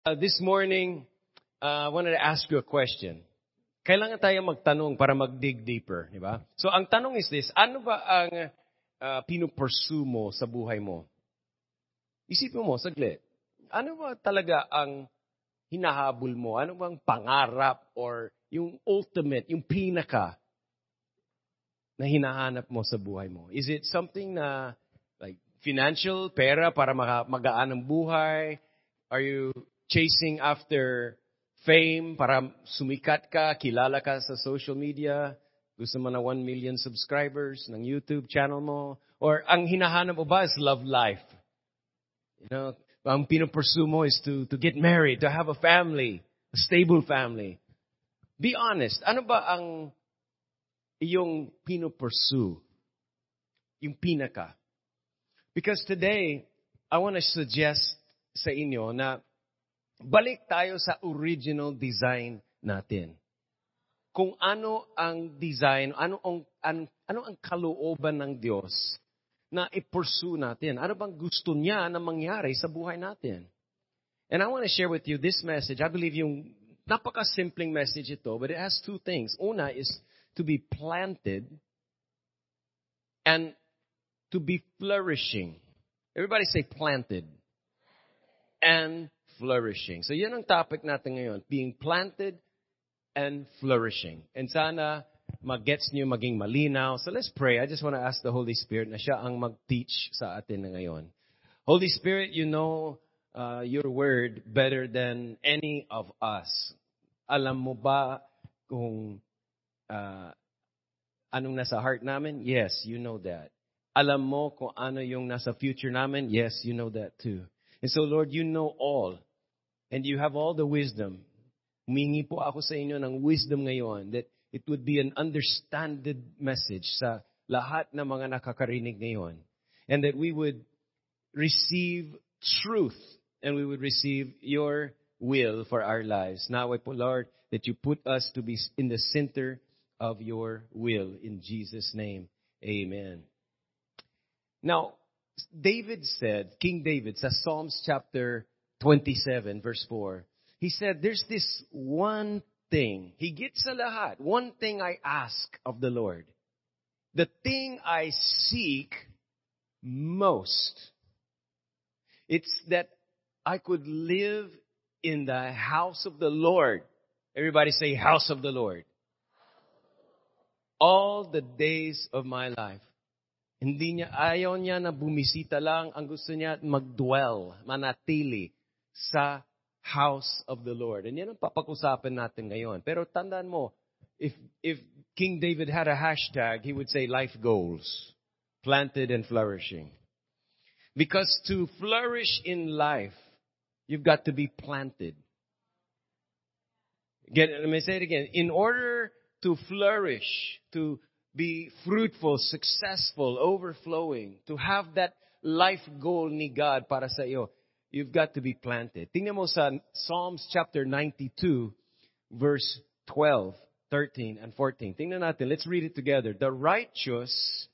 Uh, this morning, uh, I wanted to ask you a question. Kailangan tayo magtanong para mag-dig deeper, di ba? So, ang tanong is this, ano ba ang uh, pinupursue mo sa buhay mo? Isipin mo, saglit. Ano ba talaga ang hinahabol mo? Ano bang pangarap or yung ultimate, yung pinaka na hinahanap mo sa buhay mo? Is it something na like financial, pera para maka- magaan ang buhay? Are you chasing after fame para sumikat ka, kilala ka sa social media, gusto mo na 1 million subscribers ng YouTube channel mo, or ang hinahanap mo ba is love life? You know, ang pinupursue mo is to, to get married, to have a family, a stable family. Be honest, ano ba ang iyong pinupursue? Yung pinaka. Because today, I want to suggest sa inyo na balik tayo sa original design natin. Kung ano ang design, ano ang, an, ano ang kalooban ng Diyos na i-pursue natin. Ano bang gusto niya na mangyari sa buhay natin? And I want to share with you this message. I believe yung napaka-simpleng message ito, but it has two things. Una is to be planted and to be flourishing. Everybody say planted. And flourishing. So yan ang topic natin ngayon, being planted and flourishing. And sana mag-gets niyo maging malinaw. So let's pray. I just want to ask the Holy Spirit na siya ang mag-teach sa atin ngayon. Holy Spirit, you know uh, your word better than any of us. Alam mo ba kung uh, anong nasa heart namin? Yes, you know that. Alam mo kung ano yung nasa future namin? Yes, you know that too. And so Lord, you know all. And you have all the wisdom. Humingi po ako sa inyo ng wisdom ngayon that it would be an understanded message sa lahat ng mga nakakarinig ngayon. And that we would receive truth and we would receive your will for our lives. Now po, Lord, that you put us to be in the center of your will. In Jesus' name, amen. Now, David said, King David, sa Psalms chapter 27, verse 4, he said, There's this one thing. He gets sa lahat. One thing I ask of the Lord. The thing I seek most. It's that I could live in the house of the Lord. Everybody say, house of the Lord. All the days of my life. Hindi niya, ayaw niya na bumisita lang. Ang gusto niya, mag-dwell, manatili sa house of the Lord. And yan ang papag-usapan natin ngayon. Pero tandaan mo, if, if King David had a hashtag, he would say life goals. Planted and flourishing. Because to flourish in life, you've got to be planted. Let me say it again. In order to flourish, to be fruitful, successful, overflowing, to have that life goal ni God para sa iyo, you've got to be planted. Tingnan mo sa Psalms chapter 92, verse 12, 13, and 14. Tingnan natin. Let's read it together. The righteous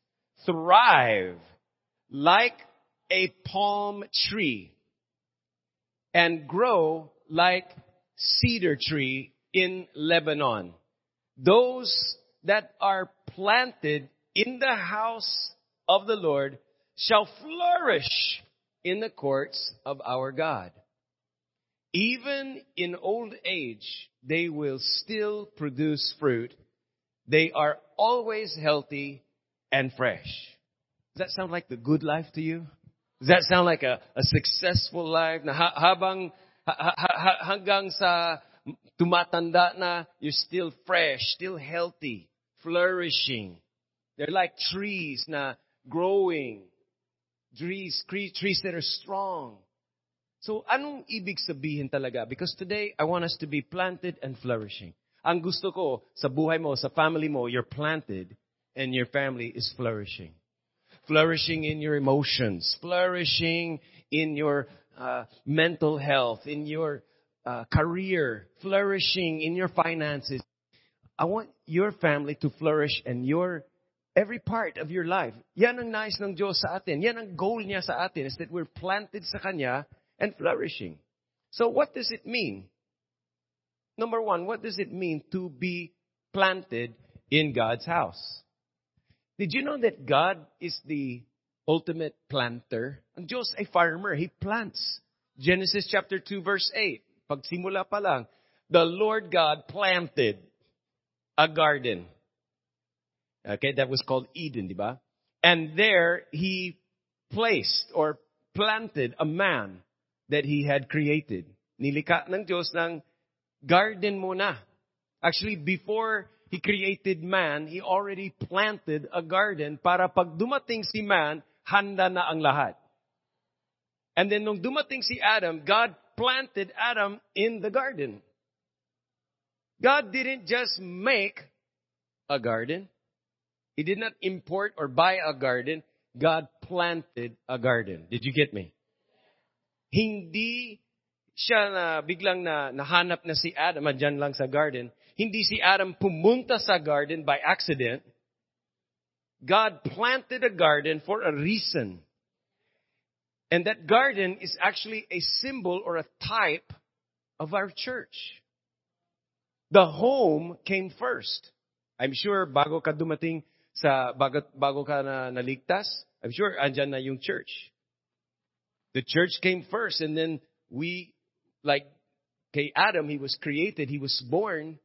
thrive like a palm tree and grow like cedar tree in Lebanon. Those that are planted in the house of the Lord shall flourish in the courts of our God. Even in old age, they will still produce fruit. They are always healthy and fresh. Does that sound like the good life to you? Does that sound like a, a successful life na ha, habang ha, ha, hanggang sa tumatanda na you're still fresh, still healthy, flourishing. They're like trees na growing. Trees, trees that are strong. So, anong ibig sabihin talaga? Because today, I want us to be planted and flourishing. Ang gusto ko, sa buhay mo, sa family mo, you're planted and your family is flourishing. Flourishing in your emotions, flourishing in your uh, mental health, in your uh, career, flourishing in your finances. I want your family to flourish and your every part of your life. Yan ang nais ng Diyos sa atin. Yan ang goal niya sa atin is that we're planted sa Kanya and flourishing. So what does it mean? Number one, what does it mean to be planted in God's house? Did you know that God is the ultimate planter? Ang Diyos ay farmer. He plants. Genesis chapter 2 verse 8. Pagsimula pa lang, the Lord God planted a garden. Okay, that was called Eden, di ba? And there he placed or planted a man that he had created. Nilika ng Diyos ng garden muna. Actually, before he created man, he already planted a garden para pag dumating si man, handa na ang lahat. And then nung dumating si Adam, God planted Adam in the garden. God didn't just make a garden. He did not import or buy a garden. God planted a garden. Did you get me? Hindi siya na biglang na nahanap na si Adam andyan lang sa garden. Hindi si Adam pumunta sa garden by accident. God planted a garden for a reason. And that garden is actually a symbol or a type of our church. The home came first. I'm sure bago ka dumating sa bago, bago ka na naligtas, I'm sure andyan na yung church. The church came first and then we, like kay Adam, he was created, he was born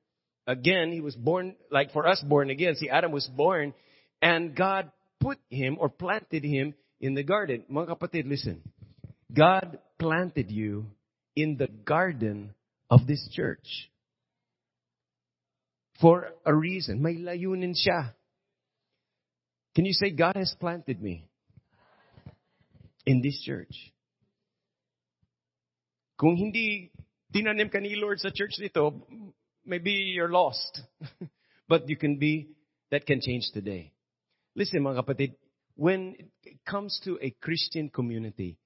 again, he was born, like for us born again, see Adam was born and God put him or planted him in the garden. Mga kapatid, listen. God planted you in the garden of this church. For a reason. May layunin siya. Can you say, God has planted me in this church? Kung hindi tinanim ka ni Lord sa church maybe you're lost. but you can be, that can change today. Listen mga kapatid, when it comes to a Christian community,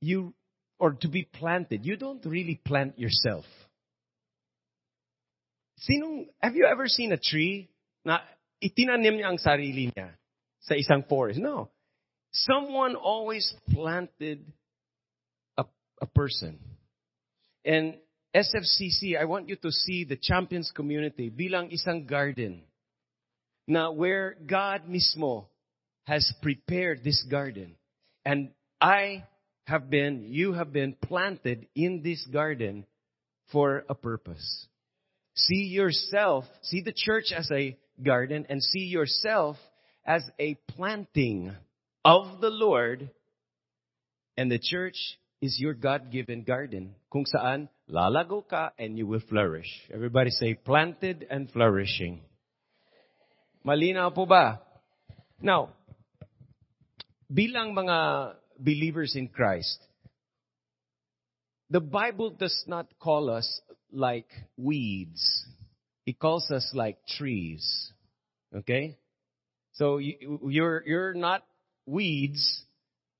you, or to be planted, you don't really plant yourself. Sinong, have you ever seen a tree na itinanim niya ang sarili niya sa isang forest? No. Someone always planted a, a person. And SFCC, I want you to see the champions community bilang isang garden na where God mismo has prepared this garden. And I have been, you have been planted in this garden for a purpose. See yourself, see the church as a garden and see yourself as a planting of the Lord and the church is your God-given garden kung saan lalago ka and you will flourish. Everybody say planted and flourishing. Malinaw po ba? Now, bilang mga believers in Christ, the Bible does not call us like weeds. It calls us like trees. Okay? So you, you're, you're not weeds,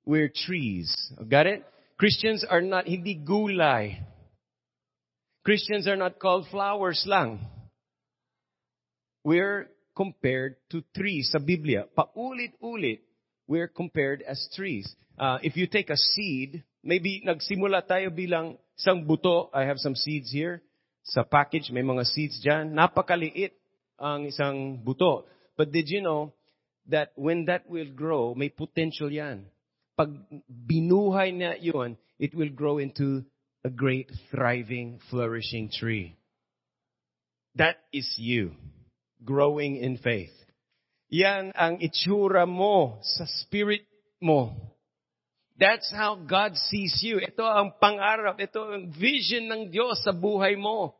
we're trees. Got it? Christians are not, hindi gulay. Christians are not called flowers lang. We're compared to trees sa Biblia. Paulit-ulit, we're compared as trees. Uh, if you take a seed, maybe nagsimula tayo bilang isang buto. I have some seeds here. Sa package, may mga seeds dyan. Napakaliit ang isang buto. But did you know that when that will grow, may potential yan. Pag binuhay na yun, it will grow into a great, thriving, flourishing tree. That is you, growing in faith. Yan ang itsura mo sa spirit mo. That's how God sees you. Ito ang pangarap, ito ang vision ng Diyos sa buhay mo.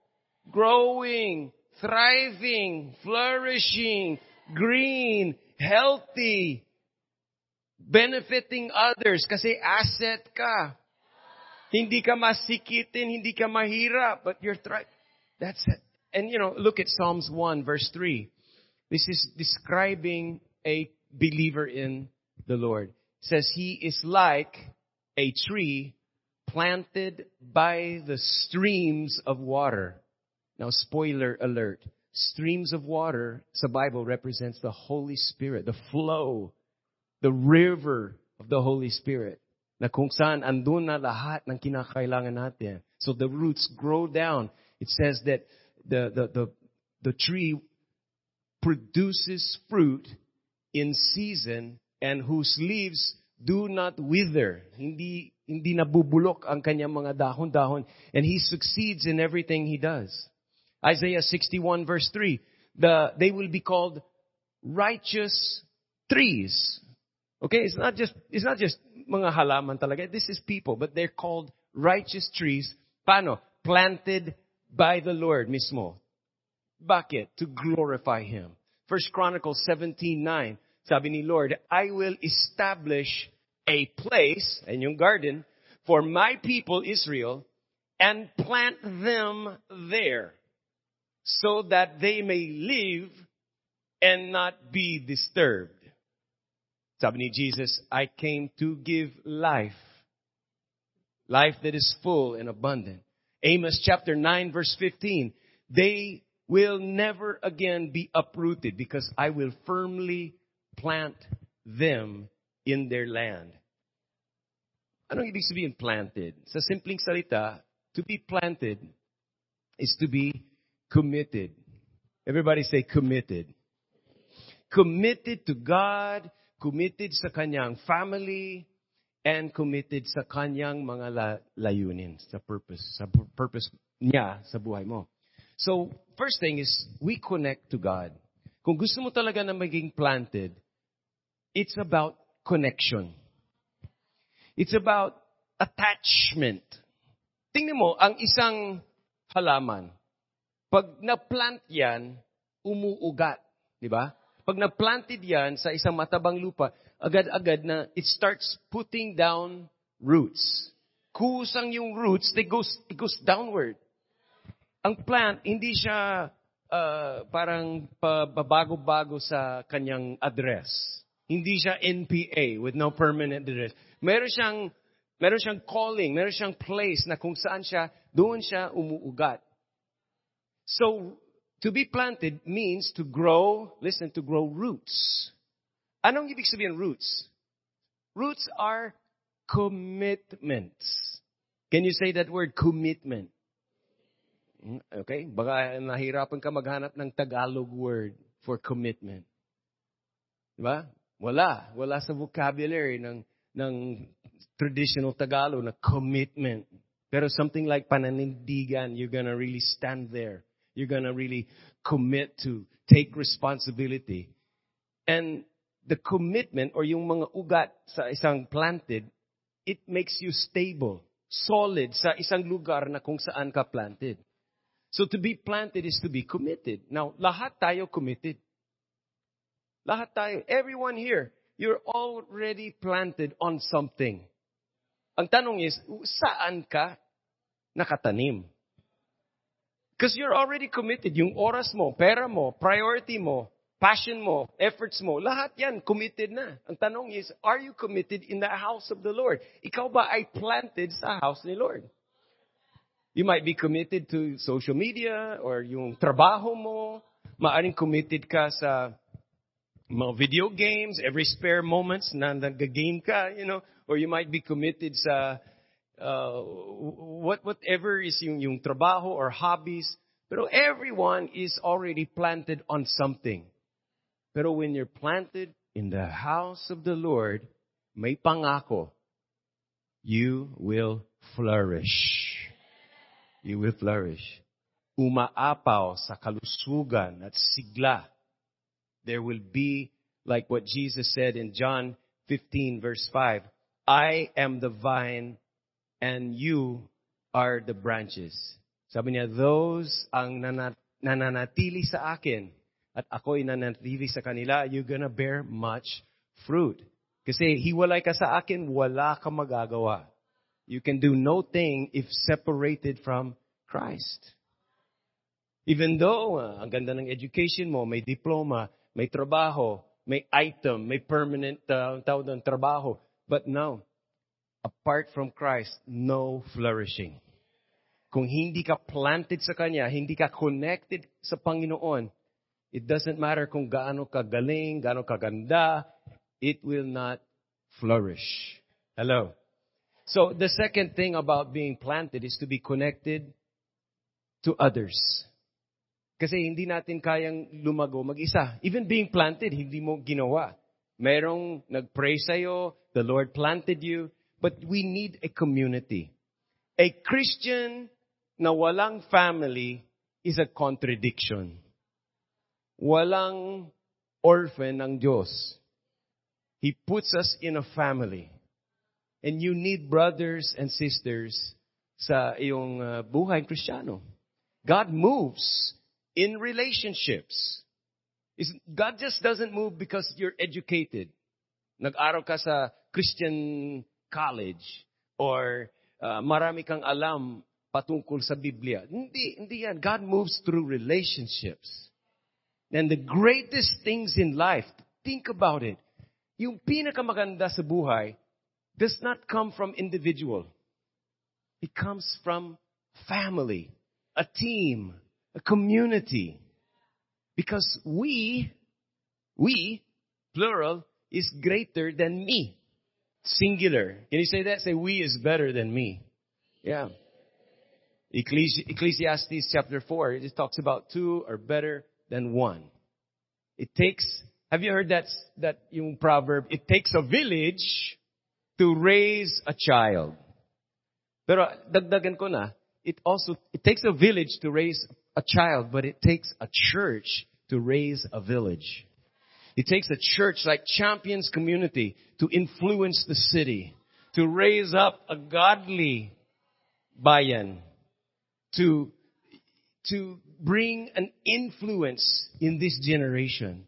Growing, thriving, flourishing, green, healthy, benefiting others kasi asset ka. Hindi ka masikitin, hindi ka mahirap, but you're thriving. That's it. And you know, look at Psalms 1 verse 3. This is describing a believer in the Lord. It says he is like a tree planted by the streams of water. Now spoiler alert. Streams of water the Bible represents the Holy Spirit, the flow, the river of the Holy Spirit. Na kung saan andun na lahat ng kinakailangan natin. So the roots grow down. It says that the, the, the, the tree produces fruit in season and whose leaves do not wither. Hindi, hindi nabubulok ang kanyang mga dahon-dahon. And he succeeds in everything he does. Isaiah 61 verse 3. The, they will be called righteous trees. Okay, it's not just, it's not just mga halaman talaga. This is people, but they're called righteous trees. Paano? Planted by the Lord mismo. Bakit? To glorify Him. First Chronicles 17:9. Sabi ni Lord, I will establish a place, and yung garden, for my people Israel, and plant them there, so that they may live and not be disturbed. Sabi ni Jesus, I came to give life. Life that is full and abundant. Amos chapter 9 verse 15. They will never again be uprooted because I will firmly plant them in their land. Anong ibig sabihin planted? Sa simpleng salita, to be planted is to be committed. Everybody say committed. Committed to God, committed sa kanyang family, and committed sa kanyang mga la- layunin, sa purpose, sa purpose niya sa buhay mo. So, first thing is, we connect to God. Kung gusto mo talaga na maging planted, it's about connection. It's about attachment. Tingnan mo, ang isang halaman, pag na-plant yan, umuugat. Di ba? Pag na-planted yan sa isang matabang lupa, agad-agad na it starts putting down roots. Kusang yung roots, they goes, it goes downward. Ang plant, hindi siya uh, parang pabago-bago sa kanyang address. Hindi siya NPA with no permanent address. Meron siyang, meron siyang calling, meron siyang place na kung saan siya, doon siya umuugat. So, to be planted means to grow, listen, to grow roots. Anong ibig sabihin roots? Roots are commitments. Can you say that word commitment? Hmm, okay? Baka nahirapan ka maghanap ng Tagalog word for commitment. Diba? Wala. Wala sa vocabulary ng, ng traditional Tagalog na commitment. Pero something like pananindigan, you're gonna really stand there. You're gonna really commit to take responsibility. And the commitment or yung mga ugat sa isang planted, it makes you stable, solid sa isang lugar na kung saan ka planted. So to be planted is to be committed. Now, lahat tayo committed. Lahat tayo. Everyone here, you're already planted on something. Ang tanong is, saan ka nakatanim? Because you're already committed. Yung oras mo, pera mo, priority mo, passion mo, efforts mo, lahat yan, committed na. Ang tanong is, are you committed in the house of the Lord? Ikaw ba ay planted sa house ni Lord? You might be committed to social media or yung trabaho mo. Maaring committed ka sa mga video games, every spare moments na nag-game ka, you know. Or you might be committed sa uh, what whatever is yung, yung trabaho or hobbies. Pero everyone is already planted on something. Pero when you're planted in the house of the Lord, may pangako, you will flourish. You will flourish. Umaapaw sa kalusugan at sigla. There will be, like what Jesus said in John 15 verse 5, I am the vine and you are the branches. Sabi niya, those ang nananatili sa akin at ako'y nananatili sa kanila, you're gonna bear much fruit. Kasi hiwalay ka sa akin, wala ka magagawa. You can do no thing if separated from Christ. Even though uh, ang ganda ng education mo, may diploma, may trabaho, may item, may permanent uh, tawag ng trabaho. But no, apart from Christ, no flourishing. Kung hindi ka planted sa Kanya, hindi ka connected sa Panginoon, it doesn't matter kung gaano ka galing, gaano ka ganda, it will not flourish. Hello? So the second thing about being planted is to be connected to others. Kasi hindi natin kayang lumago mag-isa. Even being planted, hindi mo ginawa. Merong nag-pray sa'yo, the Lord planted you, but we need a community. A Christian na walang family is a contradiction. Walang orphan ng Diyos. He puts us in a family. And you need brothers and sisters sa iyong uh, buhay kristyano. God moves in relationships. God just doesn't move because you're educated. Nag-aral ka sa Christian college or uh, marami kang alam patungkol sa Biblia. Hindi, hindi yan. God moves through relationships. And the greatest things in life, think about it. Yung pinakamaganda sa buhay does not come from individual. It comes from family, a team, a community. Because we, we, plural, is greater than me. Singular. Can you say that? Say, we is better than me. Yeah. Ecclesi- Ecclesiastes chapter 4, it talks about two are better than one. It takes, have you heard that, that yung proverb? It takes a village to raise a child. Pero dagdagan ko na, it also, it takes a village to raise a child, but it takes a church to raise a village. It takes a church like Champions Community to influence the city, to raise up a godly bayan, to, to bring an influence in this generation.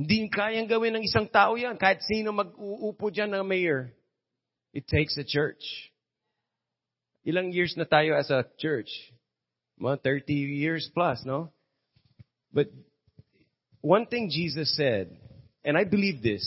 Hindi kayang gawin ng isang tao yan. Kahit sino mag-uupo dyan ng mayor. It takes a church. Ilang years na tayo as a church? Mga 30 years plus, no? But one thing Jesus said, and I believe this,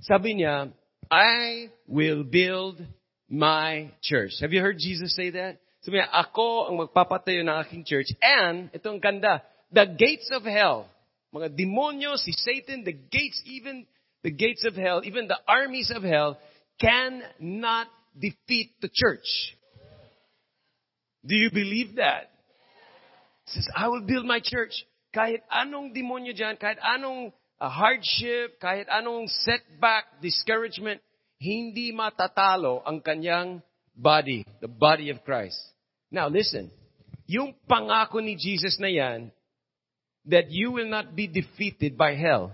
sabi niya, I will build my church. Have you heard Jesus say that? Sabi niya, ako ang magpapatayo ng aking church. And, itong ganda, the gates of hell, mga demonyo, si Satan, the gates, even the gates of hell, even the armies of hell, cannot defeat the church. Do you believe that? He says, I will build my church. Kahit anong demonyo dyan, kahit anong uh, hardship, kahit anong setback, discouragement, hindi matatalo ang kanyang body, the body of Christ. Now listen, yung pangako ni Jesus na yan, that you will not be defeated by hell.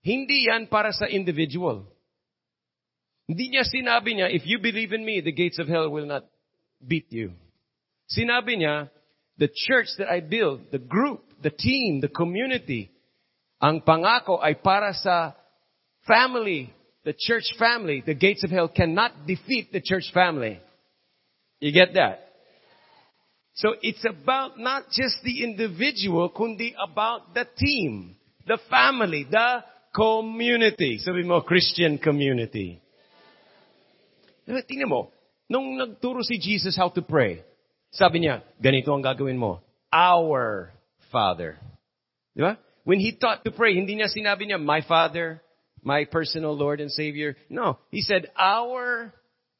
Hindi yan para sa individual. Hindi niya sinabi niya, if you believe in me, the gates of hell will not beat you. Sinabi niya, the church that I build, the group, the team, the community, ang pangako ay para sa family, the church family. The gates of hell cannot defeat the church family. You get that? So it's about not just the individual, kundi about the team, the family, the community. Sabi mo, Christian community. Eh, tingnan mo, nung nagturo si Jesus how to pray, sabi niya, ganito ang gagawin mo. Our Father. Di ba? When he taught to pray, hindi niya sinabi niya, my Father, my personal Lord and Savior. No, he said, our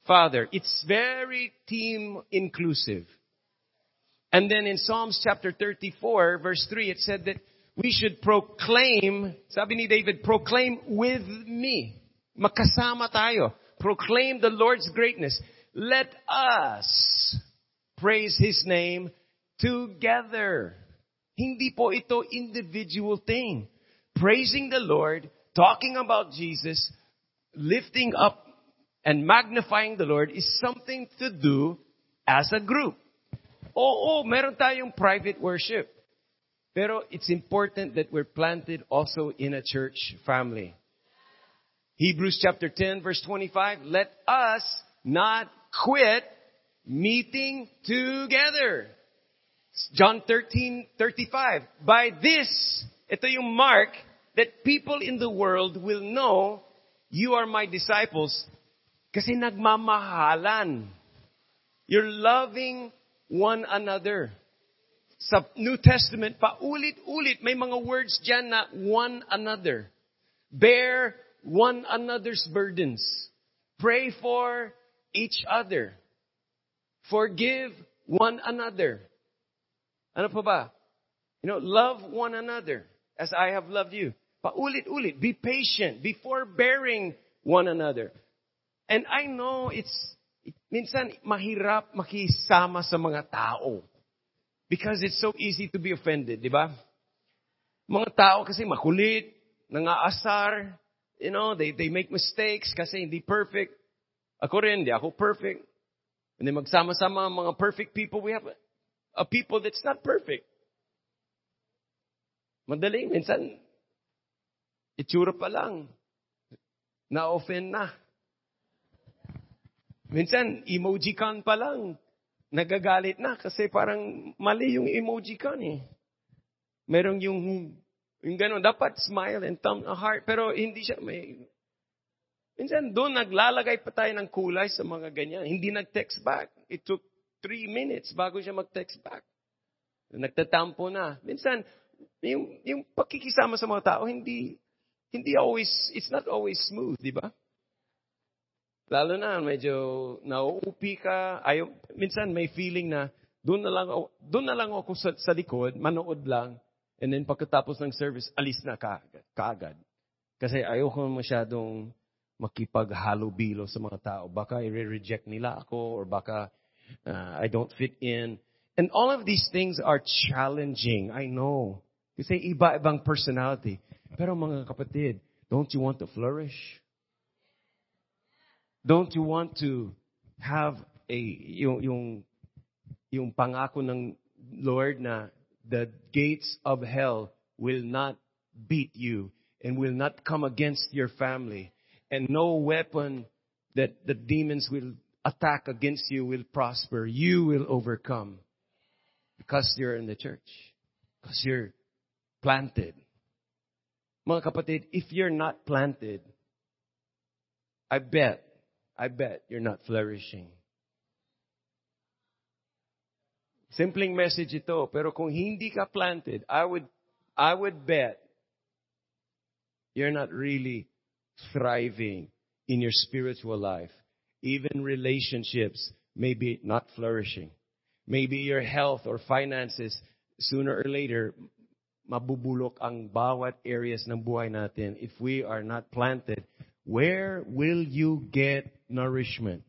Father. It's very team inclusive. And then in Psalms chapter 34, verse 3, it said that we should proclaim, sabi ni David, proclaim with me. Makasama tayo. Proclaim the Lord's greatness. Let us praise His name together. Hindi po ito individual thing. Praising the Lord, talking about Jesus, lifting up and magnifying the Lord is something to do as a group. Oo, meron tayong private worship. Pero it's important that we're planted also in a church family. Hebrews chapter 10 verse 25, let us not quit meeting together. John 13, 35. By this, ito yung mark that people in the world will know you are my disciples kasi nagmamahalan. You're loving one another. Sa New Testament, paulit-ulit, may mga words dyan na one another. Bear one another's burdens. Pray for each other. Forgive one another. Ano pa ba? You know, love one another as I have loved you. Paulit-ulit. Be patient. Be forbearing one another. And I know it's, minsan mahirap makisama sa mga tao. Because it's so easy to be offended, di ba? Mga tao kasi makulit, nangaasar, you know, they, they make mistakes kasi hindi perfect. Ako rin, hindi ako perfect. Then magsama-sama mga perfect people, we have a, people that's not perfect. Madali, minsan, itsura pa lang, na-offend na. Minsan, emoji kan pa lang, nagagalit na kasi parang mali yung emoji kan eh. Merong yung, yung gano'n, dapat smile and thumb a heart, pero hindi siya may, minsan doon naglalagay pa tayo ng kulay sa mga ganyan. Hindi nag-text back. It took three minutes bago siya mag-text back. Nagtatampo na. Minsan, yung, yung pakikisama sa mga tao, hindi, hindi always, it's not always smooth, di ba? Lalo na, medyo nauupi ka, ayaw, minsan may feeling na, doon na lang, doon na lang ako sa, sa likod, manood lang, and then pagkatapos ng service, alis na ka, kaagad. Kasi ayoko masyadong makipaghalubilo sa mga tao. Baka i-reject nila ako, or baka uh, I don't fit in. And all of these things are challenging, I know. Kasi iba-ibang personality. Pero mga kapatid, don't you want to flourish? Don't you want to have a yung yung yung pangako ng Lord na the gates of hell will not beat you and will not come against your family and no weapon that the demons will attack against you will prosper. You will overcome because you're in the church. Because you're planted. Mga kapatid, if you're not planted, I bet, I bet you're not flourishing. Simpleng message ito, pero kung hindi ka planted, I would, I would bet you're not really thriving in your spiritual life. Even relationships may be not flourishing. Maybe your health or finances, sooner or later, mabubulok ang bawat areas ng buhay natin if we are not planted. Where will you get nourishment?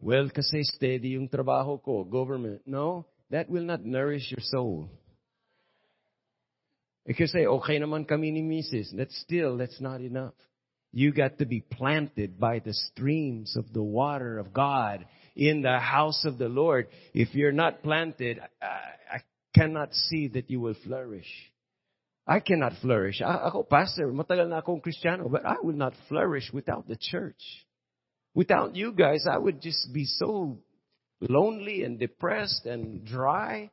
Well, kasi steady yung trabaho ko, government. No, that will not nourish your soul. If you say, okay naman kami ni Mrs., that's still, that's not enough. You got to be planted by the streams of the water of God in the house of the Lord. If you're not planted, I, I cannot see that you will flourish. I cannot flourish. I, ako, pastor, matagal na akong Kristiyano, but I will not flourish without the church. Without you guys, I would just be so lonely and depressed and dry.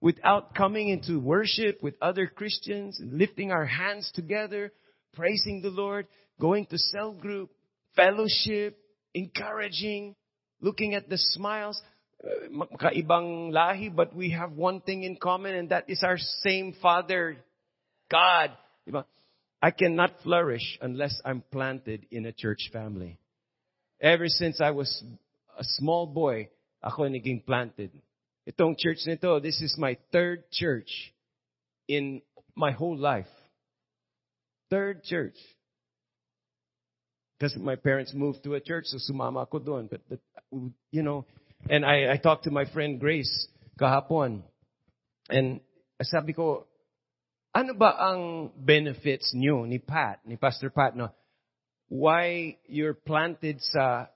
Without coming into worship with other Christians, lifting our hands together, praising the Lord, going to cell group, fellowship, encouraging, looking at the smiles. Uh, makaibang lahi, but we have one thing in common, and that is our same Father, God. I cannot flourish unless I'm planted in a church family. Ever since I was a small boy, ako naging planted. Itong church nito, this is my third church in my whole life. Third church. Because my parents moved to a church, so sumama ako doon. But, but you know, and I, I talked to my friend Grace kahapon. And sabi ko, ano ba ang benefits nyo ni Pat, ni Pastor Pat, no? Why you're planted sa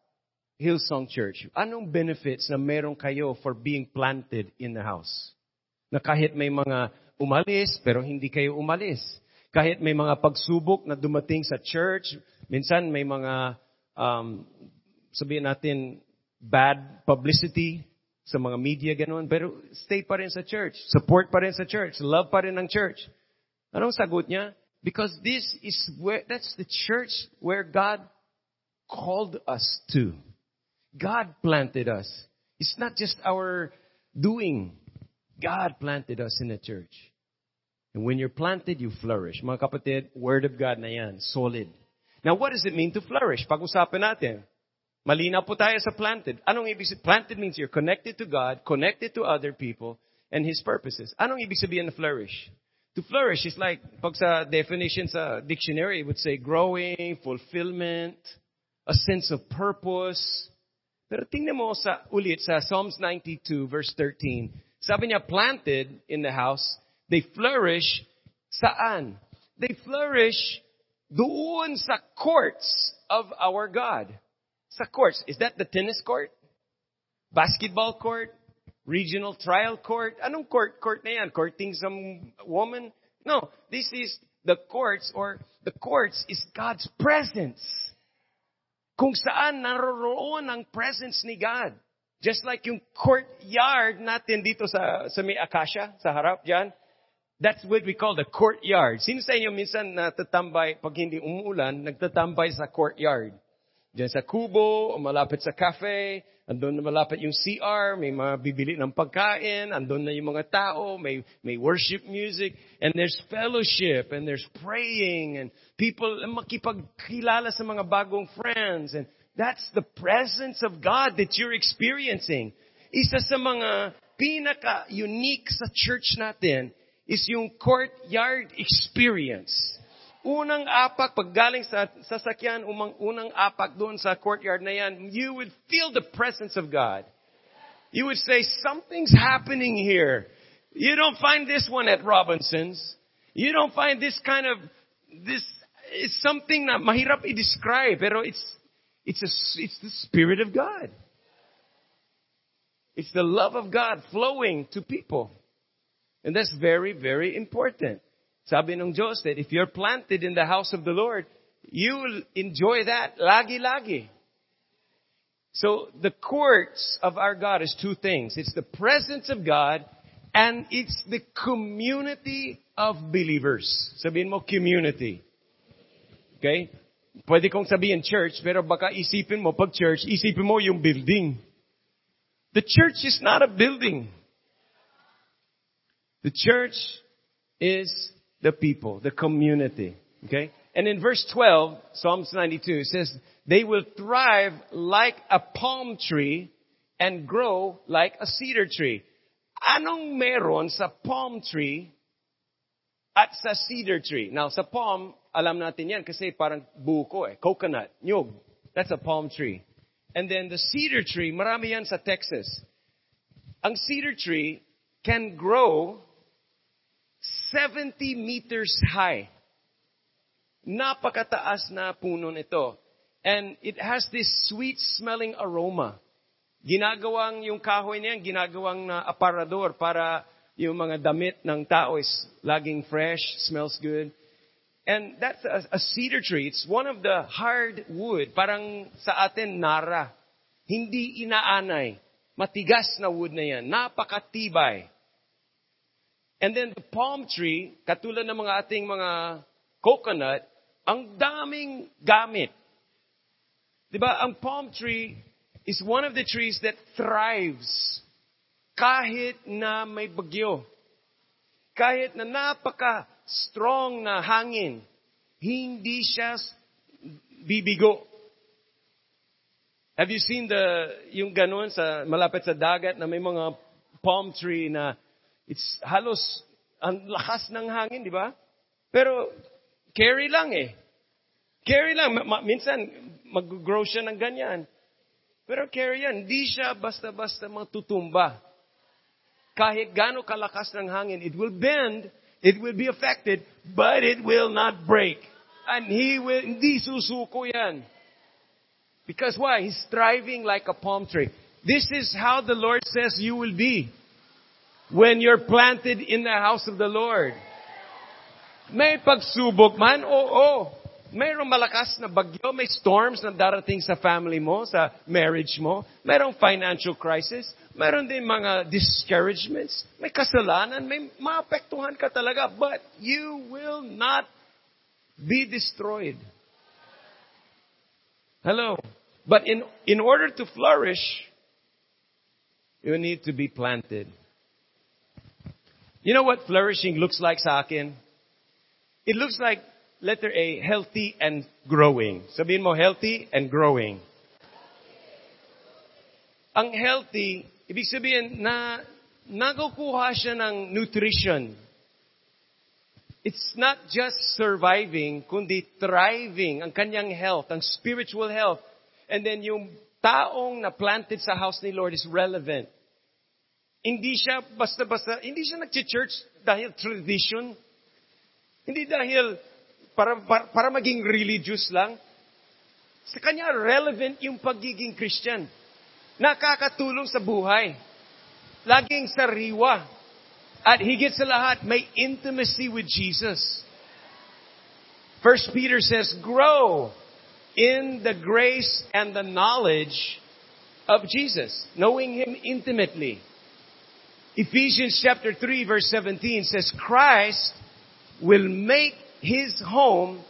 Hillsong Church? Anong benefits na meron kayo for being planted in the house? Na kahit may mga umalis, pero hindi kayo umalis. Kahit may mga pagsubok na dumating sa church, minsan may mga, um, sabihin natin, bad publicity sa mga media, ganun. Pero stay pa rin sa church. Support pa rin sa church. Love pa rin ng church. Anong sagot niya? Because this is where, that's the church where God called us to. God planted us. It's not just our doing. God planted us in a church. And when you're planted, you flourish. Mga kapatid, Word of God na yan. Solid. Now, what does it mean to flourish? Pag-usapan natin. Malinaw po tayo sa planted. Anong ibig sabihin? Planted means you're connected to God, connected to other people, and His purposes. Anong ibig sabihin na flourish? To flourish is like, pag sa definition sa dictionary, it would say growing, fulfillment, a sense of purpose. Pero tingnan mo sa ulit sa Psalms 92 verse 13. Sabi niya, planted in the house, they flourish saan? They flourish doon sa courts of our God. Sa courts. Is that the tennis court? Basketball court? Regional trial court? Anong court? Court na yan? Courting some woman? No. This is the courts or the courts is God's presence. Kung saan naroroon ang presence ni God. Just like yung courtyard natin dito sa, sa may akasya, sa harap dyan. That's what we call the courtyard. Sino sa inyo minsan natatambay, pag hindi umuulan, nagtatambay sa courtyard? Diyan sa kubo, o malapit sa cafe, andun na malapit yung CR, may mga bibili ng pagkain, andun na yung mga tao, may, may worship music, and there's fellowship, and there's praying, and people makipagkilala sa mga bagong friends, and that's the presence of God that you're experiencing. Isa sa mga pinaka-unique sa church natin is yung courtyard experience. Unang apak, pag galing sa sasakyan, umang, unang apak doon sa courtyard na yan, you would feel the presence of God. You would say, something's happening here. You don't find this one at Robinson's. You don't find this kind of, this is something na mahirap i-describe, pero it's, it's, a, it's the Spirit of God. It's the love of God flowing to people. And that's very, very important. Sabi ng Diyos that if you're planted in the house of the Lord, you will enjoy that lagi-lagi. So the courts of our God is two things. It's the presence of God and it's the community of believers. Sabihin mo community. Okay? Pwede kong sabihin church, pero baka isipin mo pag church, isipin mo yung building. The church is not a building. The church is the people, the community. Okay? And in verse 12, Psalms 92, it says, they will thrive like a palm tree and grow like a cedar tree. Anong meron sa palm tree at sa cedar tree? Now, sa palm, alam natin yan kasi parang buko eh. Coconut, nyug. That's a palm tree. And then the cedar tree, marami yan sa Texas. Ang cedar tree can grow 70 meters high. Napakataas na puno nito. And it has this sweet smelling aroma. Ginagawang yung kahoy niyan, ginagawang na aparador para yung mga damit ng tao is laging fresh, smells good. And that's a, a cedar tree. It's one of the hard wood. Parang sa atin, nara. Hindi inaanay. Matigas na wood na yan. Napakatibay. And then the palm tree, katulad ng mga ating mga coconut, ang daming gamit. Diba? Ang palm tree is one of the trees that thrives kahit na may bagyo. Kahit na napaka-strong na hangin, hindi siya bibigo. Have you seen the, yung ganun sa malapit sa dagat na may mga palm tree na It's halos ang lakas ng hangin, di ba? Pero carry lang eh. Carry lang. minsan mag-grow siya ng ganyan. Pero carry yan. Hindi siya basta-basta matutumba. Kahit gaano kalakas ng hangin, it will bend, it will be affected, but it will not break. And he will, hindi susuko yan. Because why? He's thriving like a palm tree. This is how the Lord says you will be when you're planted in the house of the Lord. May pagsubok man, oo. Mayroong malakas na bagyo, may storms na darating sa family mo, sa marriage mo. Mayroong financial crisis. Mayroon din mga discouragements. May kasalanan. May maapektuhan ka talaga. But you will not be destroyed. Hello. But in, in order to flourish, you need to be planted. You know what flourishing looks like sa? It looks like letter A, healthy and growing. Sabihin mo, healthy and growing. Ang healthy, ibig sabihin na nakukuha siya ng nutrition. It's not just surviving, kundi thriving ang kanyang health, ang spiritual health. And then yung taong na planted sa house ni Lord is relevant. Hindi siya basta-basta, hindi siya nag-church dahil tradition. Hindi dahil para, para, para maging religious lang. Sa kanya, relevant yung pagiging Christian. Nakakatulong sa buhay. Laging sariwa. At higit sa lahat, may intimacy with Jesus. First Peter says, grow in the grace and the knowledge of Jesus, knowing Him intimately. Ephesians chapter 3 verse 17 says, Christ will make His home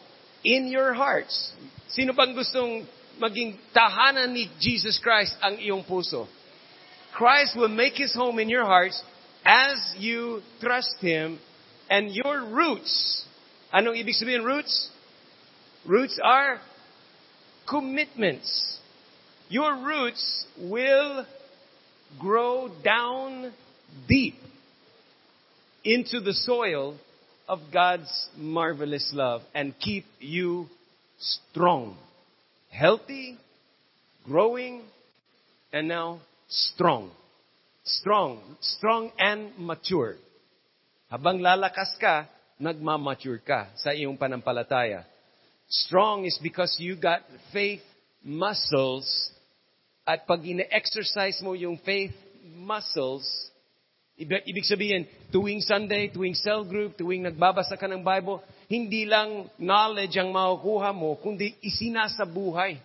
in your hearts. Sino bang gustong maging tahanan ni Jesus Christ ang iyong puso? Christ will make His home in your hearts as you trust Him and your roots. Anong ibig sabihin roots? Roots are commitments. Your roots will grow down deep into the soil of God's marvelous love and keep you strong, healthy, growing, and now strong. Strong. Strong and mature. Habang lalakas ka, nagmamature ka sa iyong panampalataya. Strong is because you got faith muscles at pag ina-exercise mo yung faith muscles, ibig, sabihin, tuwing Sunday, tuwing cell group, tuwing nagbabasa ka ng Bible, hindi lang knowledge ang makukuha mo, kundi isinasabuhay.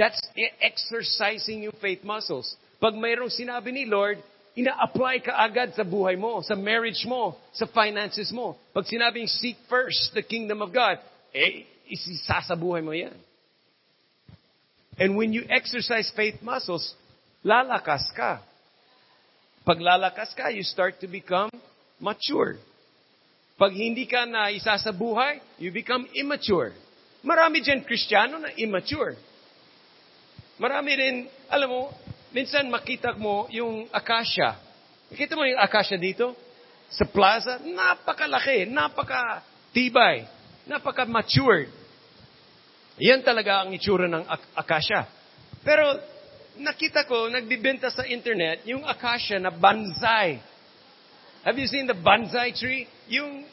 That's exercising yung faith muscles. Pag mayroong sinabi ni Lord, ina-apply ka agad sa buhay mo, sa marriage mo, sa finances mo. Pag sinabing seek first the kingdom of God, eh, isisasabuhay mo yan. And when you exercise faith muscles, lalakas ka. Pag lalakas ka, you start to become mature. Pag hindi ka na isa sa buhay, you become immature. Marami dyan Kristiyano na immature. Marami rin, alam mo, minsan makita mo yung akasya. Nakita mo yung akasya dito? Sa plaza, napakalaki, napaka-tibay, napaka-matured. Yan talaga ang itsura ng ak- akasya. Pero nakita ko, nagbibenta sa internet, yung akasya na bonsai. Have you seen the bonsai tree? Yung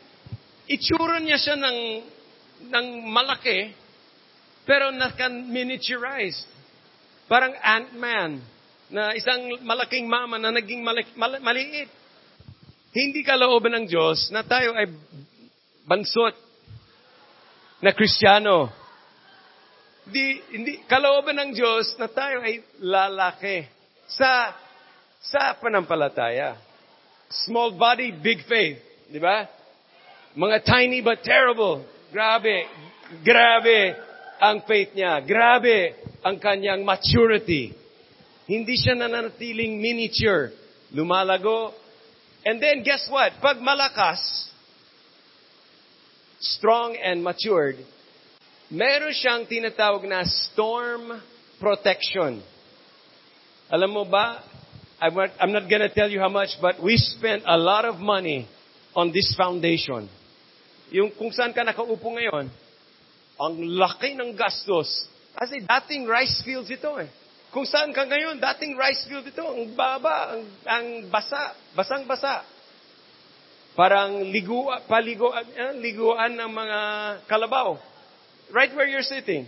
itsura niya siya ng, ng malaki, pero naka-miniaturized. Parang Ant-Man, na isang malaking mama na naging mali- mali- maliit. Hindi kalooban ng Diyos na tayo ay bansot na Kristiyano. Di, hindi, kalooban ng Diyos na tayo ay lalaki sa, sa panampalataya. Small body, big faith. Di ba? Mga tiny but terrible. Grabe. Grabe ang faith niya. Grabe ang kanyang maturity. Hindi siya nananatiling miniature. Lumalago. And then guess what? Pag malakas, strong and matured, meron siyang tinatawag na storm protection. Alam mo ba, I'm not gonna tell you how much, but we spent a lot of money on this foundation. Yung kung saan ka nakaupo ngayon, ang laki ng gastos. Kasi dating rice fields ito eh. Kung saan ka ngayon, dating rice field ito, ang baba, ang, ang basa, basang-basa. Parang ligu, paliguan, eh, liguan ng mga kalabaw. Right where you're sitting.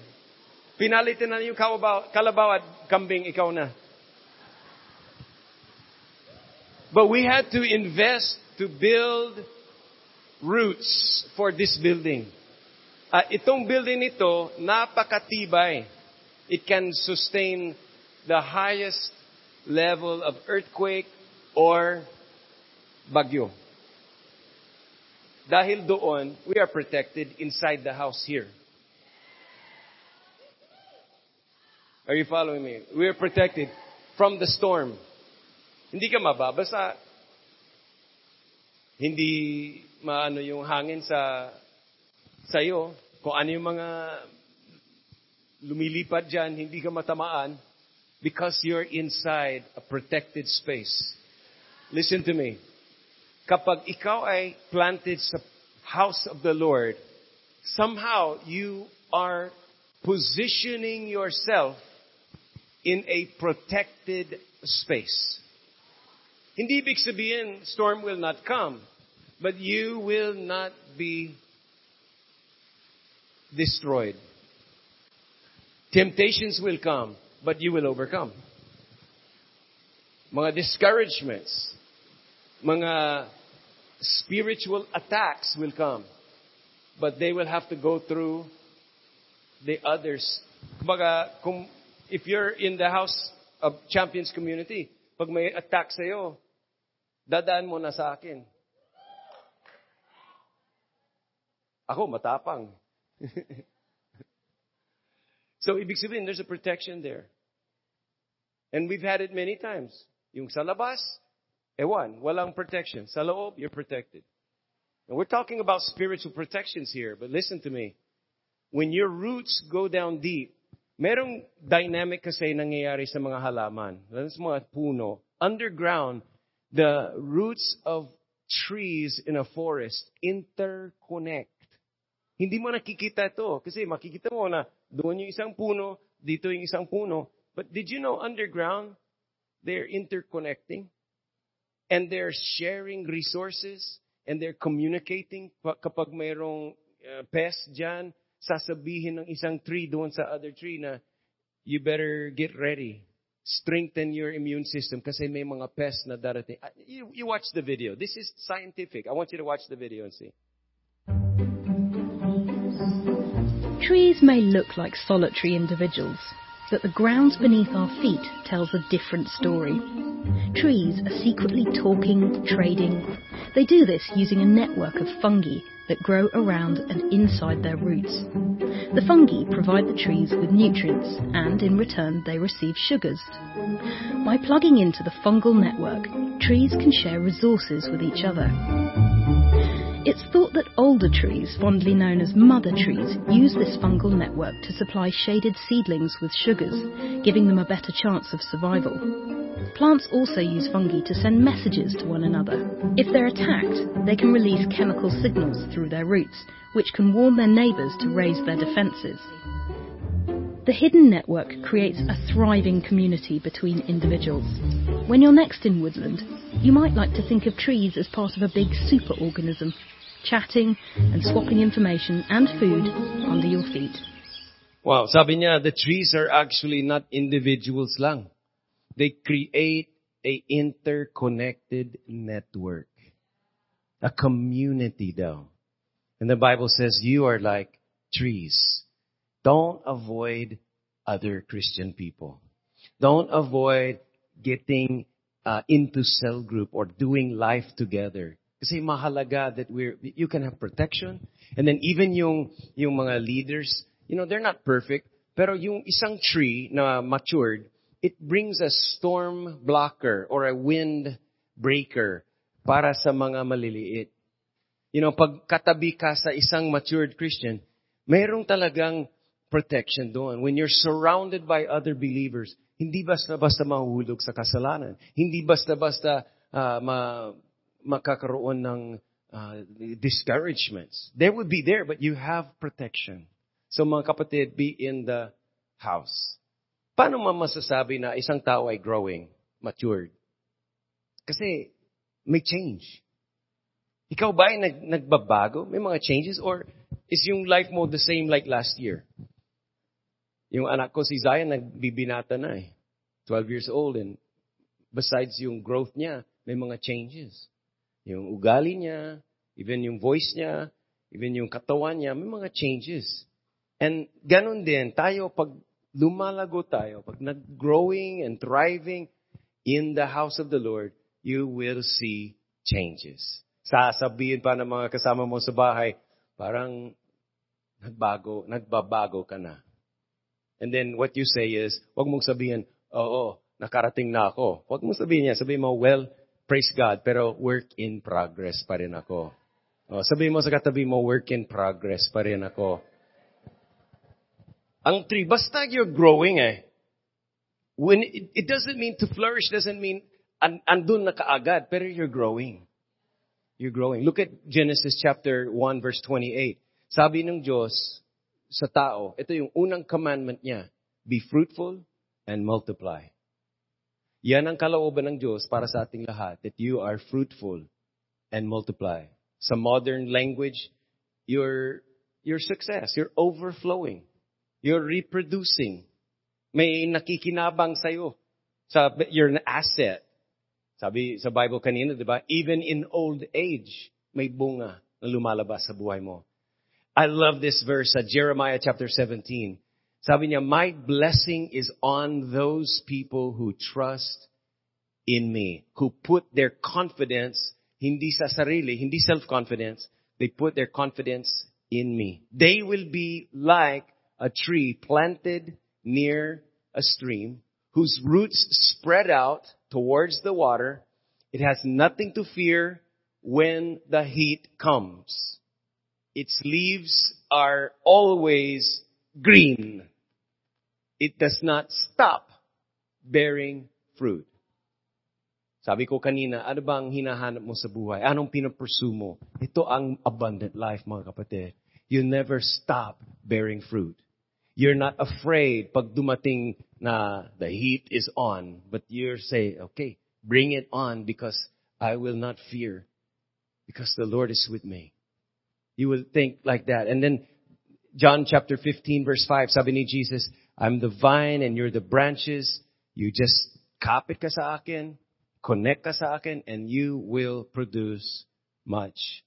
Pinalitin na yung kalabaw, at kambing, ikaw na. But we had to invest to build roots for this building. Uh, itong building nito, napakatibay. It can sustain the highest level of earthquake or bagyo. Dahil doon, we are protected inside the house here. Are you following me? We are protected from the storm. Hindi ka mababasa. Hindi maano yung hangin sa sa'yo, kung ano yung mga lumilipad dyan, hindi ka matamaan, because you're inside a protected space. Listen to me. Kapag ikaw ay planted sa house of the Lord, somehow you are positioning yourself in a protected space. Hindi ibig sabihin, storm will not come, but you will not be destroyed. Temptations will come, but you will overcome. Mga discouragements, mga spiritual attacks will come, but they will have to go through the others. Kumbaga, kung, if you're in the house of champions community, pag may attack sa'yo, dadaan mo na sa akin. Ako, matapang. so, ibig sabihin, there's a protection there. And we've had it many times. Yung sa labas, ewan, walang protection. Sa loob, you're protected. And we're talking about spiritual protections here, but listen to me. When your roots go down deep, merong dynamic kasi nangyayari sa mga halaman, sa mga puno. Underground, the roots of trees in a forest interconnect. Hindi mo nakikita ito. Kasi makikita mo na doon yung isang puno, dito yung isang puno. But did you know underground, they're interconnecting? And they're sharing resources? And they're communicating kapag mayroong uh, pest dyan, sasabihin ng isang tree doon sa other tree na you better get ready. Strengthen your immune system kasi may mga pests na darating. Ah, you, you watch the video. This is scientific. I want you to watch the video and see. Trees may look like solitary individuals, but the ground beneath our feet tells a different story. Trees are secretly talking, trading. They do this using a network of fungi that grow around and inside their roots. The fungi provide the trees with nutrients and in return they receive sugars. By plugging into the fungal network, trees can share resources with each other. It's thought that older trees, fondly known as mother trees, use this fungal network to supply shaded seedlings with sugars, giving them a better chance of survival. Plants also use fungi to send messages to one another. If they're attacked, they can release chemical signals through their roots, which can warn their neighbours to raise their defences. The hidden network creates a thriving community between individuals. When you're next in woodland, you might like to think of trees as part of a big superorganism, chatting and swapping information and food under your feet. Wow, sabi niya, the trees are actually not individuals lang. They create a interconnected network. A community though. And the Bible says you are like trees. Don't avoid other Christian people. Don't avoid getting uh, into cell group or doing life together. Kasi mahalaga that we're, you can have protection. And then even yung, yung mga leaders, you know, they're not perfect. Pero yung isang tree na matured, it brings a storm blocker or a wind breaker para sa mga maliliit. You know, pag katabi ka sa isang matured Christian, mayroong talagang protection doon. When you're surrounded by other believers, hindi basta-basta mahuhulog sa kasalanan. Hindi basta-basta uh, ma, makakaroon ng uh, discouragements. They would be there, but you have protection. So mga kapatid, be in the house. Paano mo masasabi na isang tao ay growing, matured? Kasi may change. Ikaw ba ay nag, nagbabago? May mga changes? Or is yung life mo the same like last year? Yung anak ko si Zion, nagbibinata na eh. 12 years old and besides yung growth niya, may mga changes. Yung ugali niya, even yung voice niya, even yung katawan niya, may mga changes. And ganun din, tayo pag lumalago tayo, pag nag-growing and thriving in the house of the Lord, you will see changes. Sasabihin pa ng mga kasama mo sa bahay, parang nagbago, nagbabago ka na. And then what you say is, wag mong sabihin, oo, nakarating na ako. Wag mong sabihin niya, sabihin mo, well, praise God, pero work in progress pa rin ako. Oh, sabihin mo sa katabi mo, work in progress pa rin ako. Ang tree, basta you're growing eh. When it, it doesn't mean to flourish, doesn't mean an, andun na kaagad, pero you're growing. You're growing. Look at Genesis chapter 1 verse 28. Sabi ng Diyos sa tao, ito yung unang commandment niya, be fruitful and multiply. Yan ang kalooban ng Diyos para sa ating lahat, that you are fruitful and multiply. Sa modern language, your, your success, you're overflowing. You're reproducing. May nakikinabang sa'yo. Sa, you're an asset. Sabi sa Bible kanina, di ba? Even in old age, may bunga na lumalabas sa buhay mo. I love this verse at Jeremiah chapter 17. Sabi niya, my blessing is on those people who trust in me, who put their confidence, hindi sa sarili, hindi self-confidence, they put their confidence in me. They will be like a tree planted near a stream whose roots spread out towards the water. It has nothing to fear when the heat comes. Its leaves are always green. It does not stop bearing fruit. Sabi ko kanina, ano bang hinahanap mo sa buhay? Anong pinapursue mo? Ito ang abundant life, mga kapatid. You never stop bearing fruit. You're not afraid pag dumating na the heat is on, but you're say, okay, bring it on because I will not fear because the Lord is with me. You will think like that. And then John chapter 15 verse 5, sabi ni Jesus, I'm the vine and you're the branches. You just kapit ka sa akin, connect ka sa akin, and you will produce much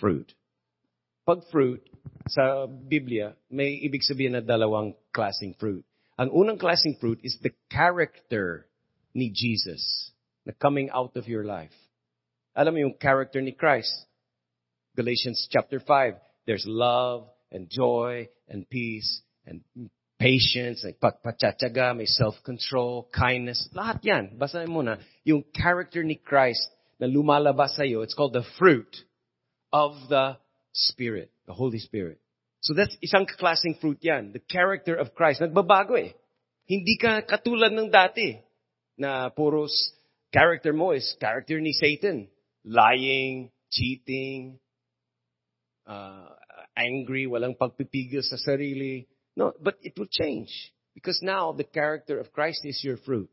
fruit. Pag fruit, sa Biblia, may ibig sabihin na dalawang klaseng fruit. Ang unang klaseng fruit is the character ni Jesus na coming out of your life. Alam mo yung character ni Christ. Galatians chapter 5, there's love and joy and peace and patience, pagpachatsaga, may self-control, kindness. Lahat yan. Basahin mo na. Yung character ni Christ na lumalabas sa'yo, it's called the fruit of the Spirit, the Holy Spirit. So that's isang klaseng fruit yan. The character of Christ. Nagbabago eh. Hindi ka katulad ng dati na puros character mo is character ni Satan. Lying, cheating, uh, angry, walang pagpipigil sa sarili. No, but it will change. Because now the character of Christ is your fruit.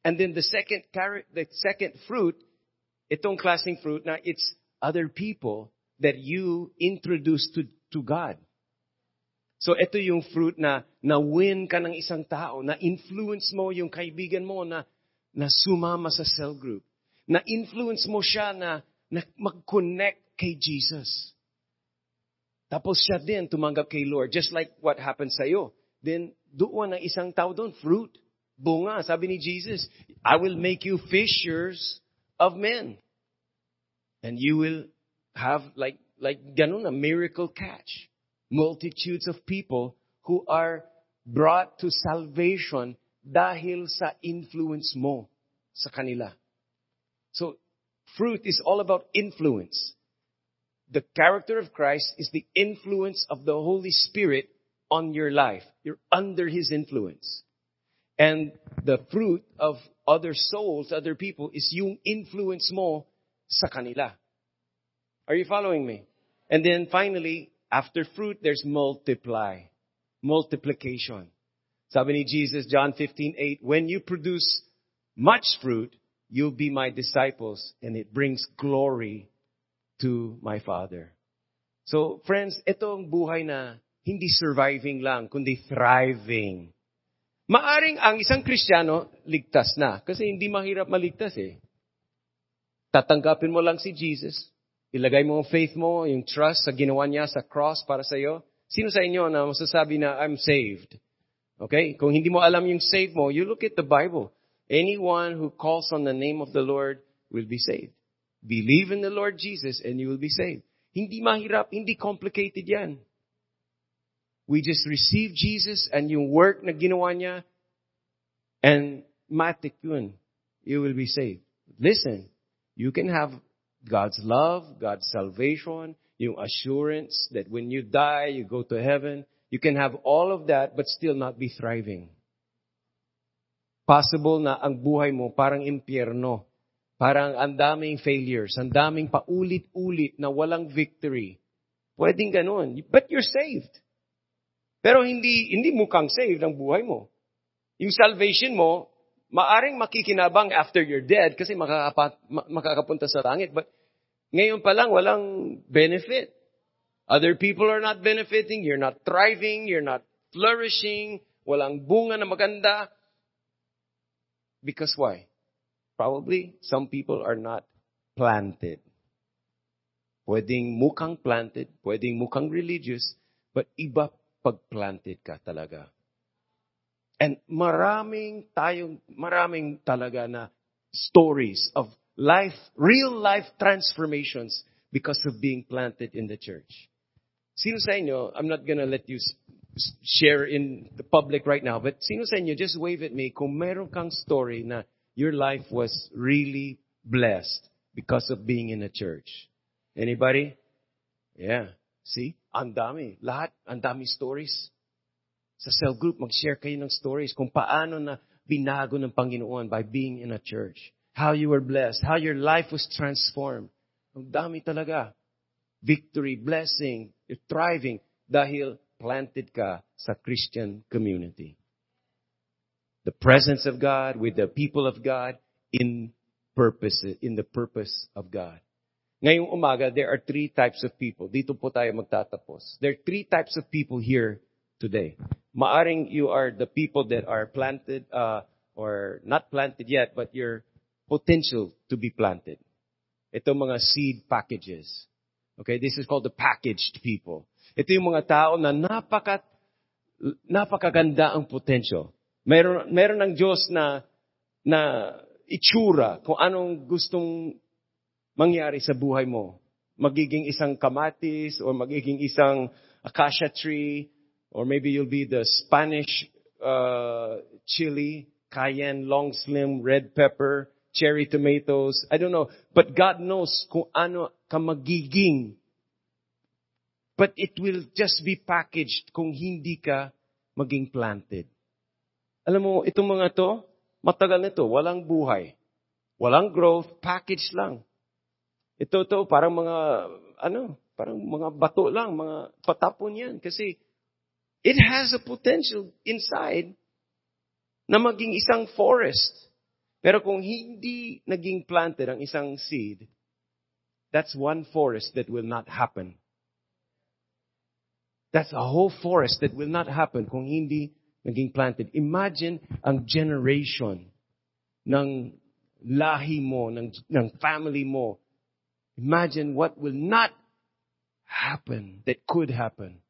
And then the second the second fruit, itong klaseng fruit na it's other people that you introduce to, to God. So ito yung fruit na na-win ka ng isang tao, na-influence mo yung kaibigan mo na, na sumama sa cell group. Na-influence mo siya na, na mag-connect kay Jesus. Tapos siya din tumanggap kay Lord, just like what happened sa iyo. Then, doon ang isang tao doon, fruit, bunga. Sabi ni Jesus, I will make you fishers of men. And you will have like, like ganun, a miracle catch. Multitudes of people who are brought to salvation dahil sa influence mo sa kanila. So, fruit is all about influence. The character of Christ is the influence of the Holy Spirit on your life. You're under His influence. And the fruit of other souls, other people, is yung influence mo sa kanila. Are you following me? And then finally, after fruit, there's multiply. Multiplication. Sabi ni Jesus, John 15:8, when you produce much fruit, you'll be my disciples, and it brings glory to my Father. So, friends, ito ang buhay na hindi surviving lang, kundi thriving. Maaring ang isang Kristiyano, ligtas na. Kasi hindi mahirap maligtas eh. Tatanggapin mo lang si Jesus. Ilagay mo ang faith mo, yung trust sa ginawa niya sa cross para sa iyo. Sino sa inyo na masasabi na, I'm saved? Okay? Kung hindi mo alam yung save mo, you look at the Bible. Anyone who calls on the name of the Lord will be saved. Believe in the Lord Jesus and you will be saved. Hindi mahirap, hindi complicated yan. We just receive Jesus and yung work na ginawa niya and matic yun. You will be saved. Listen, you can have God's love, God's salvation, yung assurance that when you die, you go to heaven. You can have all of that but still not be thriving. Possible na ang buhay mo parang impyerno. Parang ang daming failures, ang daming paulit-ulit na walang victory. Pwedeng ganun. But you're saved. Pero hindi, hindi mukhang saved ang buhay mo. Yung salvation mo, maaring makikinabang after you're dead kasi makakapat, makakapunta sa langit. But ngayon pa lang, walang benefit. Other people are not benefiting. You're not thriving. You're not flourishing. Walang bunga na maganda. Because why? Probably some people are not planted. Pwedeng mukhang planted, pwedeng mukhang religious, but iba pag planted ka talaga. And maraming tayong, maraming talaga na stories of life, real life transformations because of being planted in the church. Sino sa inyo, I'm not gonna let you share in the public right now, but sino sa inyo, just wave at me kung meron kang story na your life was really blessed because of being in a church. Anybody? Yeah. See? Andami. Lahat. Ang dami stories. Sa cell group, mag-share kayo ng stories kung paano na binago ng Panginoon by being in a church. How you were blessed. How your life was transformed. Ang dami talaga. Victory, blessing, you're thriving dahil planted ka sa Christian community. The presence of God with the people of God in purpose, in the purpose of God. Ngayong umaga, there are three types of people. Dito po tayo magtatapos. There are three types of people here today. Maaring you are the people that are planted, uh, or not planted yet, but your potential to be planted. Ito mga seed packages. Okay, this is called the packaged people. Ito yung mga tao na napaka, napakaganda ang potential. Meron, meron ng Diyos na, na itsura kung anong gustong mangyari sa buhay mo. Magiging isang kamatis or magiging isang acacia tree or maybe you'll be the Spanish uh, chili, cayenne, long slim, red pepper, cherry tomatoes. I don't know. But God knows kung ano ka magiging But it will just be packaged kung hindi ka maging planted. Alam mo, itong mga to, matagal na to, walang buhay. Walang growth, package lang. Ito to, parang mga, ano, parang mga bato lang, mga patapon yan. Kasi, it has a potential inside na maging isang forest. Pero kung hindi naging planted ang isang seed, that's one forest that will not happen. That's a whole forest that will not happen kung hindi naging planted. Imagine ang generation ng lahi mo, ng, ng family mo. Imagine what will not happen that could happen,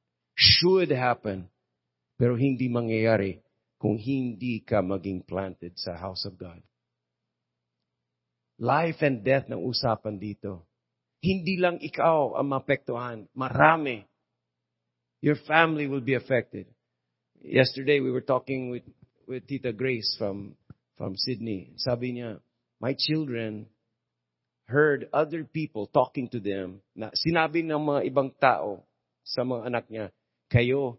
should happen, pero hindi mangyayari kung hindi ka maging planted sa house of God. Life and death ng usapan dito. Hindi lang ikaw ang mapektuhan, marami your family will be affected. Yesterday we were talking with with Tita Grace from from Sydney. Sabi niya, my children heard other people talking to them na sinabi ng mga ibang tao sa mga anak niya, kayo,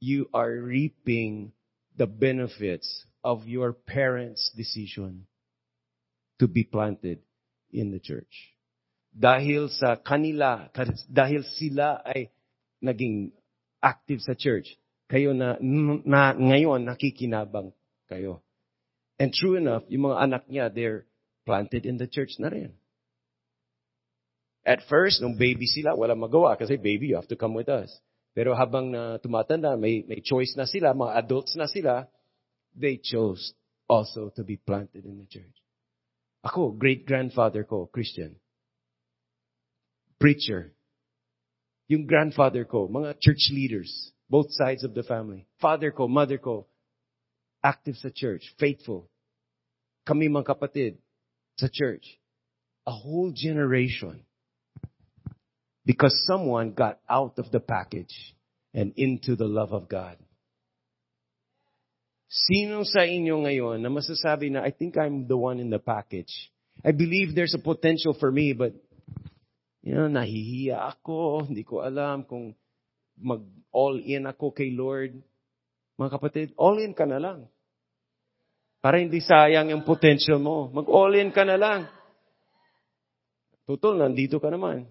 you are reaping the benefits of your parents' decision to be planted in the church. Dahil sa kanila, dahil sila ay naging active sa church, kayo na, na ngayon nakikinabang kayo. And true enough, yung mga anak niya, they're planted in the church na rin. At first, nung baby sila, wala magawa kasi baby, you have to come with us. Pero habang na tumatanda, may, may choice na sila, mga adults na sila, they chose also to be planted in the church. Ako, great-grandfather ko, Christian. Preacher. Yung grandfather ko, mga church leaders, both sides of the family. Father ko, mother ko, active sa church, faithful. Kami mga kapatid sa church. A whole generation. Because someone got out of the package and into the love of God. Sino sa inyo ngayon na masasabi na, I think I'm the one in the package. I believe there's a potential for me, but, you know, nahihiya ako, hindi ko alam kung mag all in ako kay Lord. Mga kapatid, all in ka na lang. Para hindi sayang yung potential mo. Mag all in ka na lang. Tutol, nandito ka naman.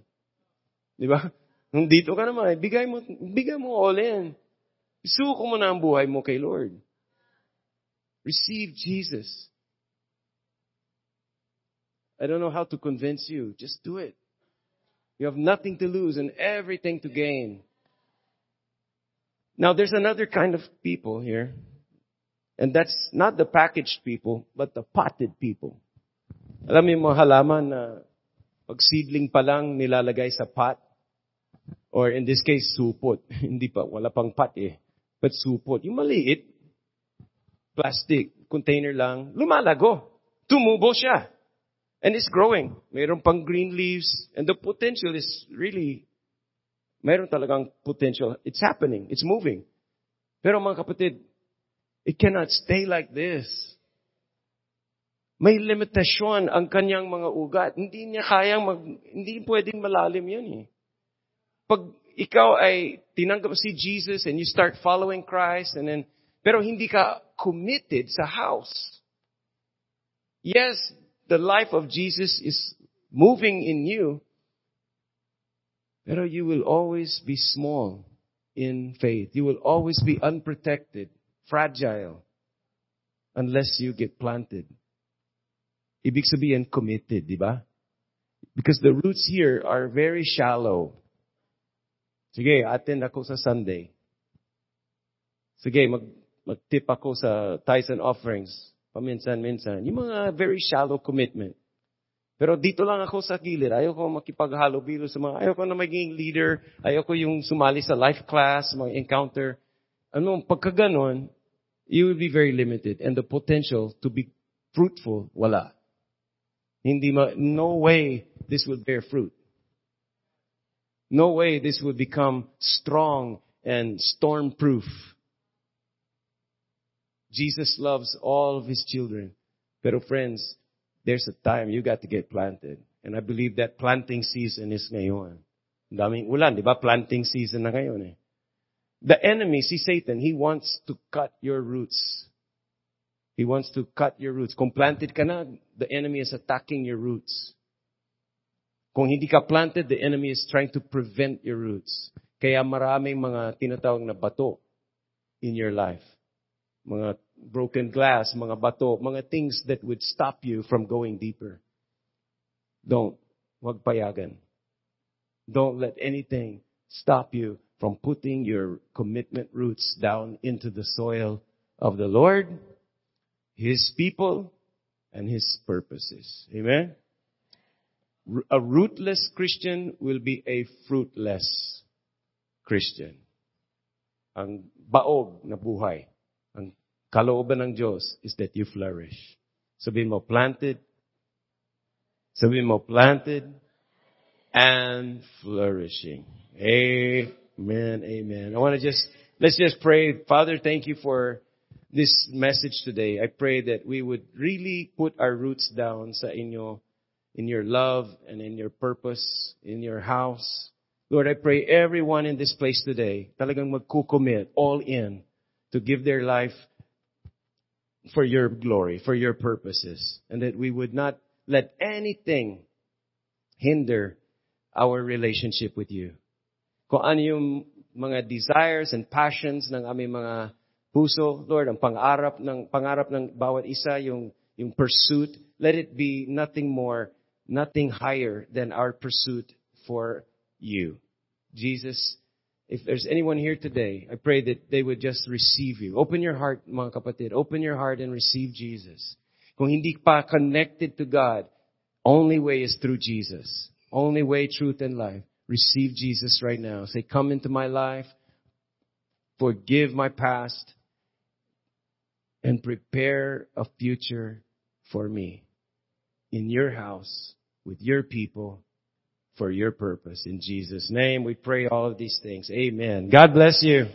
Di ba? Nandito ka naman. Eh. Bigay mo, bigay mo all in. Isuko mo na ang buhay mo kay Lord. Receive Jesus. I don't know how to convince you. Just do it. You have nothing to lose and everything to gain. Now there's another kind of people here. And that's not the packaged people, but the potted people. Alam mo halaman na pag seedling pa lang nilalagay sa pot, or in this case, supot. Hindi pa, wala pang pot eh. But supot. Yung maliit, plastic, container lang, lumalago. Tumubo siya. And it's growing. Mayroon pang green leaves. And the potential is really, mayroon talagang potential. It's happening. It's moving. Pero mga kapatid, it cannot stay like this. May limitasyon ang kanyang mga ugat. Hindi niya kayang mag, hindi pwedeng malalim yun eh. Pag ikaw ay tinanggap si Jesus and you start following Christ and then, pero hindi ka committed sa house. Yes, the life of Jesus is moving in you, pero you will always be small in faith. You will always be unprotected, fragile, unless you get planted. Ibig sabihin, committed, di ba? Because the roots here are very shallow. Sige, attend ako sa Sunday. Sige, mag, mag-tip ako sa and offerings. Paminsan-minsan. Yung mga very shallow commitment. Pero dito lang ako sa gilid. Ayaw ko makipaghalo-bilo sa mga, ayaw ko na maging leader. Ayaw ko yung sumali sa life class, mga encounter. Ano, pagka ganon, you will be very limited. And the potential to be fruitful, wala. Hindi ma, no way this will bear fruit. No way this will become strong and storm-proof. Jesus loves all of his children. Pero friends, there's a time you got to get planted. And I believe that planting season is ngayon. Daming ulan, di ba? Planting season na ngayon eh. The enemy, si Satan, he wants to cut your roots. He wants to cut your roots. Kung planted ka na, the enemy is attacking your roots. Kung hindi ka planted, the enemy is trying to prevent your roots. Kaya maraming mga tinatawag na bato in your life. Mga broken glass, mga bato, mga things that would stop you from going deeper. Don't. Wag payagan. Don't let anything stop you from putting your commitment roots down into the soil of the Lord, His people, and His purposes. Amen? A rootless Christian will be a fruitless Christian. Ang baog na buhay, ang kalooban ng Diyos is that you flourish. Sabihin mo, planted. Sabihin mo, planted and flourishing. Amen, amen. I want to just, let's just pray. Father, thank you for this message today. I pray that we would really put our roots down sa inyo, in your love and in your purpose, in your house. Lord, I pray everyone in this place today talagang magkukommit all in to give their life for your glory, for your purposes, and that we would not let anything hinder our relationship with you. Kung ano yung mga desires and passions ng aming mga puso, Lord, ang pangarap ng pangarap ng bawat isa, yung yung pursuit, let it be nothing more, nothing higher than our pursuit for you. Jesus, if there's anyone here today, I pray that they would just receive you. Open your heart, mga kapatid. Open your heart and receive Jesus. Kung hindi pa connected to God, only way is through Jesus. Only way, truth, and life. Receive Jesus right now. Say, come into my life. Forgive my past. And prepare a future for me. In your house, with your people, for your purpose. In Jesus' name, we pray all of these things. Amen. God bless you.